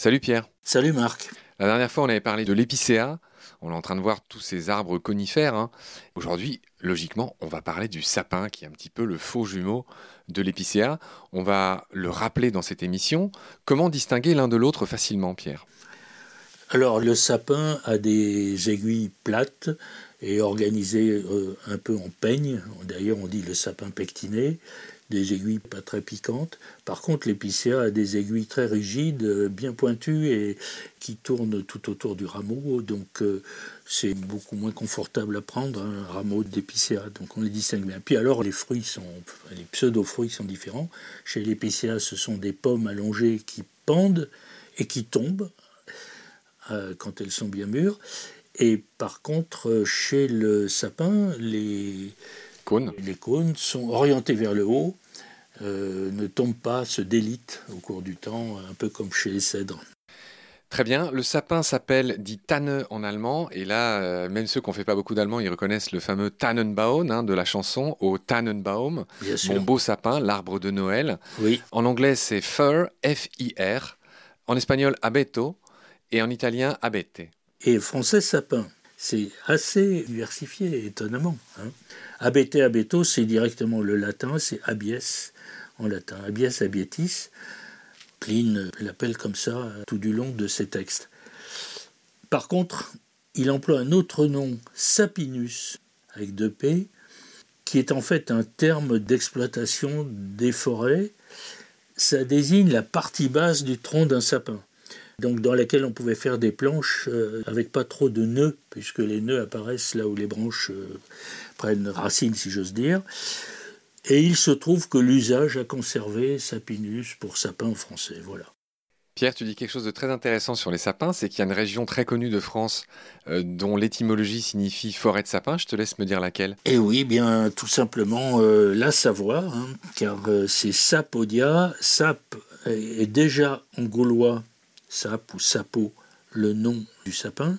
Salut Pierre. Salut Marc. La dernière fois, on avait parlé de l'épicéa. On est en train de voir tous ces arbres conifères. hein. Aujourd'hui, logiquement, on va parler du sapin, qui est un petit peu le faux jumeau de l'épicéa. On va le rappeler dans cette émission. Comment distinguer l'un de l'autre facilement, Pierre? Alors le sapin a des aiguilles plates et organisées euh, un peu en peigne. D'ailleurs on dit le sapin pectiné, des aiguilles pas très piquantes. Par contre l'épicéa a des aiguilles très rigides, euh, bien pointues et qui tournent tout autour du rameau. Donc euh, c'est beaucoup moins confortable à prendre un rameau d'épicéa. Donc on les distingue bien. Puis alors les fruits sont, les pseudo-fruits sont différents. Chez l'épicéa ce sont des pommes allongées qui pendent et qui tombent quand elles sont bien mûres. Et par contre, euh, chez le sapin, les, Cône les cônes sont orientés vers le haut, euh, ne tombent pas, se délitent au cours du temps, un peu comme chez les cèdres. Très bien. Le sapin s'appelle dit Tanne en allemand. Et là, euh, même ceux qui n'ont fait pas beaucoup d'allemand, ils reconnaissent le fameux Tannenbaum hein, de la chanson au Tannenbaum. Bien sûr. Mon beau sapin, l'arbre de Noël. Oui, En anglais, c'est fir, F-I-R. En espagnol, abeto. Et en italien, abete. Et français sapin. C'est assez diversifié, étonnamment. Hein. Abete, abeto, c'est directement le latin, c'est abies en latin. Abies, abietis. Pline l'appelle comme ça tout du long de ses textes. Par contre, il emploie un autre nom, sapinus, avec deux P, qui est en fait un terme d'exploitation des forêts. Ça désigne la partie basse du tronc d'un sapin donc dans laquelle on pouvait faire des planches euh, avec pas trop de nœuds, puisque les nœuds apparaissent là où les branches euh, prennent racine, si j'ose dire. Et il se trouve que l'usage a conservé sapinus pour sapin en français. Voilà. Pierre, tu dis quelque chose de très intéressant sur les sapins, c'est qu'il y a une région très connue de France euh, dont l'étymologie signifie forêt de sapin. Je te laisse me dire laquelle. Et oui, bien tout simplement euh, la Savoie, hein, car euh, c'est sapodia. Sap est déjà en gaulois, sap ou sapo, le nom du sapin.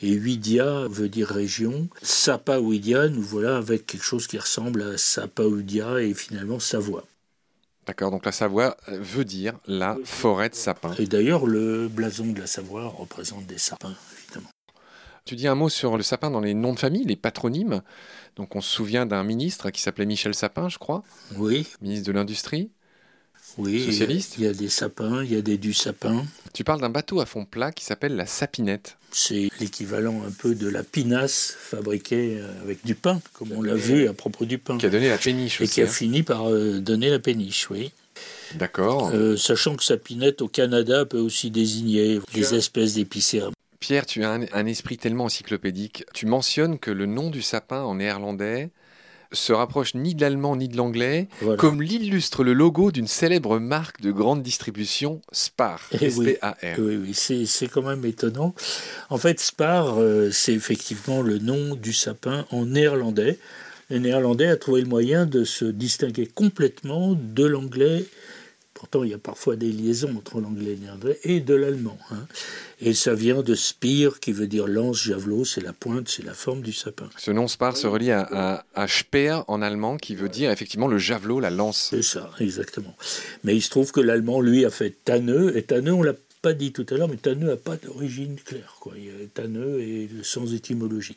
Et Huidia veut dire région. Sapaudia, nous voilà avec quelque chose qui ressemble à Sapaudia et finalement Savoie. D'accord, donc la Savoie veut dire la forêt de sapins. Et d'ailleurs, le blason de la Savoie représente des sapins, évidemment. Tu dis un mot sur le sapin dans les noms de famille, les patronymes. Donc on se souvient d'un ministre qui s'appelait Michel Sapin, je crois, Oui, ministre de l'Industrie. Oui. Socialiste Il y a des sapins, il y a des du sapin. Tu parles d'un bateau à fond plat qui s'appelle la Sapinette. C'est l'équivalent un peu de la pinasse fabriquée euh, avec du pain, comme on l'a vu à propos du pain. Qui a donné la péniche Et aussi. qui a hein. fini par euh, donner la péniche, oui. D'accord. Euh, sachant que sapinette au Canada peut aussi désigner des espèces d'épicéas. Pierre, tu as un, un esprit tellement encyclopédique. Tu mentionnes que le nom du sapin en néerlandais se rapproche ni de l'allemand ni de l'anglais, Voilà. comme l'illustre le logo d'une célèbre marque de grande distribution, Spar. Eh oui. S-P-A-R. Oui, oui, c'est c'est quand même étonnant. En fait, Spar, euh, c'est effectivement le nom du sapin en néerlandais. Le néerlandais a trouvé le moyen de se distinguer complètement de l'anglais. Pourtant, il y a parfois des liaisons entre l'anglais et le néerlandais et de l'allemand. hein. Et ça vient de spire, qui veut dire lance, javelot, c'est la pointe, c'est la forme du sapin. Ce nom Spar se relie à, à, à Speer en allemand, qui veut dire effectivement le javelot, la lance. C'est ça, exactement. Mais il se trouve que l'allemand, lui, a fait tanneux, et tanneux, on l'a pas dit tout à l'heure, mais tanneux n'a pas d'origine claire. Quoi. Tanneux et sans étymologie.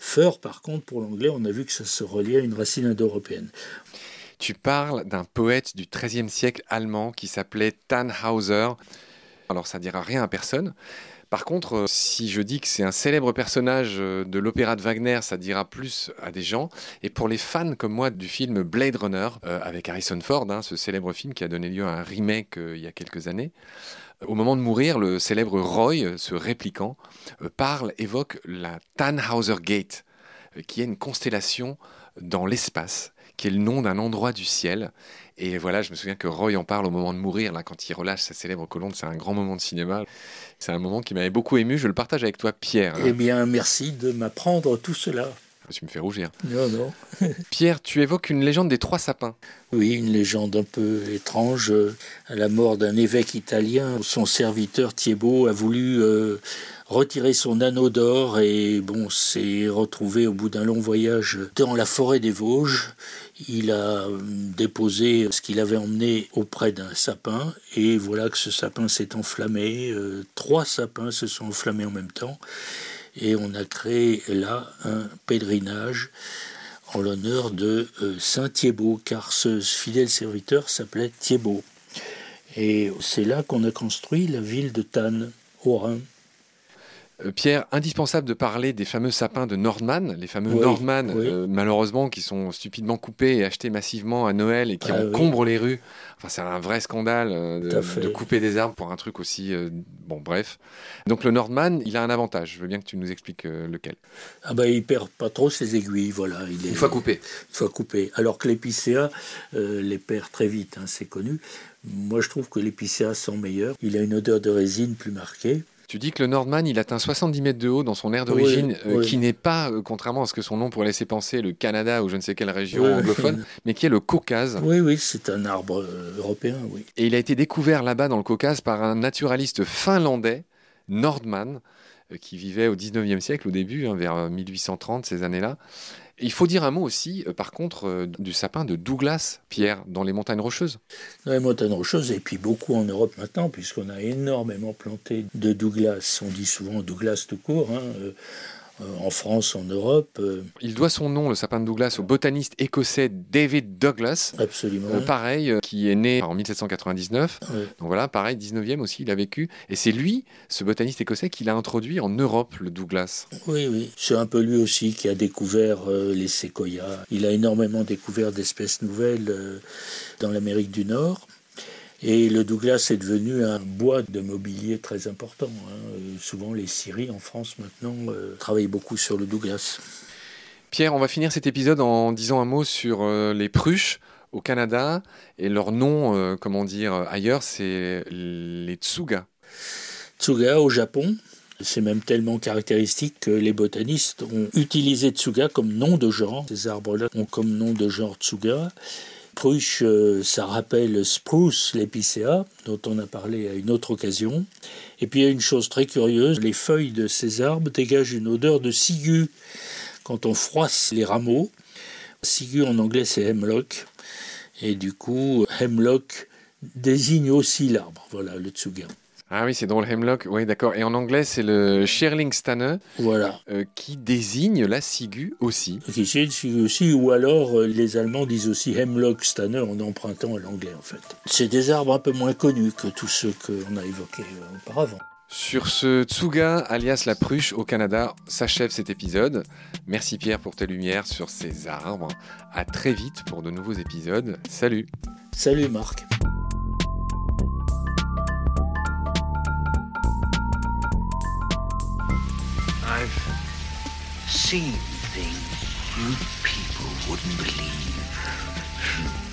Feur, par contre, pour l'anglais, on a vu que ça se reliait à une racine indo-européenne. Tu parles d'un poète du XIIIe siècle allemand qui s'appelait Tannhauser. Alors ça dira rien à personne. Par contre, euh, si je dis que c'est un célèbre personnage euh, de l'opéra de Wagner, ça dira plus à des gens. Et pour les fans comme moi du film Blade Runner, euh, avec Harrison Ford, hein, ce célèbre film qui a donné lieu à un remake il y a quelques années, au moment de mourir, le célèbre Roy, ce répliquant, parle, évoque la Tannhauser Gate, qui est une constellation dans l'espace, qui est le nom d'un endroit du ciel. Et voilà, je me souviens que Roy en parle au moment de mourir, là, quand il relâche sa célèbre colombe. C'est un grand moment de cinéma. C'est un moment qui m'avait beaucoup ému. Je le partage avec toi, Pierre. Eh bien, merci de m'apprendre tout cela. Tu me fais rougir. Non, non. Pierre, tu évoques une légende des trois sapins. Oui, une légende un peu étrange. euh, À la mort d'un évêque italien, son serviteur Thiébaut a voulu euh, retiré son anneau d'or et bon, s'est retrouvé au bout d'un long voyage dans la forêt des Vosges. Il a déposé ce qu'il avait emmené auprès d'un sapin et voilà que ce sapin s'est enflammé. Euh, trois sapins se sont enflammés en même temps et on a créé là un pèlerinage en l'honneur de euh, Saint Thiébaut, car ce fidèle serviteur s'appelait Thiébaut. Et c'est là qu'on a construit la ville de Tannes, au Rhin. Euh, Pierre, indispensable de parler des fameux sapins de Nordman, les fameux Nordman, euh, malheureusement, qui sont stupidement coupés et achetés massivement à Noël et qui ah encombrent les rues. Enfin, c'est un vrai scandale euh, de, couper des arbres pour un truc aussi. bon, bref. Donc, le Nordman, il a un avantage. Je veux bien que tu nous expliques lequel. Ah, bah, il perd pas trop ses aiguilles, voilà. Il est, une fois coupé. Une fois coupé. Alors que l'épicéa les perd très vite, hein, c'est connu. Moi, je trouve que l'épicéa sent meilleur. Il a une odeur de résine plus marquée. Tu dis que le Nordman, il atteint 70 mètres de haut dans son aire d'origine, euh, qui n'est pas, euh, contrairement à ce que son nom pourrait laisser penser, le Canada ou je ne sais quelle région anglophone, mais qui est le Caucase. Oui, oui, c'est un arbre euh, européen, oui. Et il a été découvert là-bas dans le Caucase par un naturaliste finlandais, Nordman, qui vivait au 19e siècle au début, hein, vers 1830, ces années-là. Il faut dire un mot aussi, euh, par contre, euh, du sapin de Douglas, Pierre, dans les montagnes rocheuses. Dans les montagnes rocheuses, et puis beaucoup en Europe maintenant, puisqu'on a énormément planté de Douglas. On dit souvent Douglas tout court. Hein, euh, en France, en Europe. Euh. Il doit son nom, le sapin de Douglas, au botaniste écossais David Douglas. Absolument. Euh, pareil, qui est né en 1799. Donc voilà, pareil, 19e aussi, il a vécu. Et c'est lui, ce botaniste écossais, qui l'a introduit en Europe, le Douglas. Oui, oui. C'est un peu lui aussi qui a découvert les séquoias. Il a énormément découvert d'espèces nouvelles dans l'Amérique du Nord. Et le Douglas est devenu un bois de mobilier très important. Hein. Euh, souvent, les scieries en France maintenant euh, travaillent beaucoup sur le Douglas. Pierre, on va finir cet épisode en disant un mot sur euh, les pruches au Canada et leur nom, comment dire, ailleurs, c'est les tsuga. Tsuga au Japon, c'est même tellement caractéristique que les botanistes ont utilisé Tsuga comme nom de genre. Ces arbres-là ont comme nom de genre Tsuga. Pruche, euh, ça rappelle spruce, l'épicéa, dont on a parlé à une autre occasion. Et puis il y a une chose très curieuse, les feuilles de ces arbres dégagent une odeur de ciguë quand on froisse les rameaux. Ciguë en anglais c'est hemlock, et du coup hemlock désigne aussi l'arbre, voilà le tsuga. Ah oui, c'est dans le hemlock, oui d'accord. Et en anglais, c'est le Schierlingstanne voilà. Euh, qui désigne la ciguë aussi. Qui désigne la ciguë aussi, ou alors euh, les Allemands disent aussi Hemlockstanne en empruntant à l'anglais en fait. C'est des arbres un peu moins connus que tous ceux qu'on a évoqués euh, auparavant. Sur ce Tsuga, alias la pruche au Canada, s'achève cet épisode. Merci Pierre pour tes lumières sur ces arbres. À très vite pour de nouveaux épisodes. Salut. Salut Marc. Seen things you people wouldn't believe.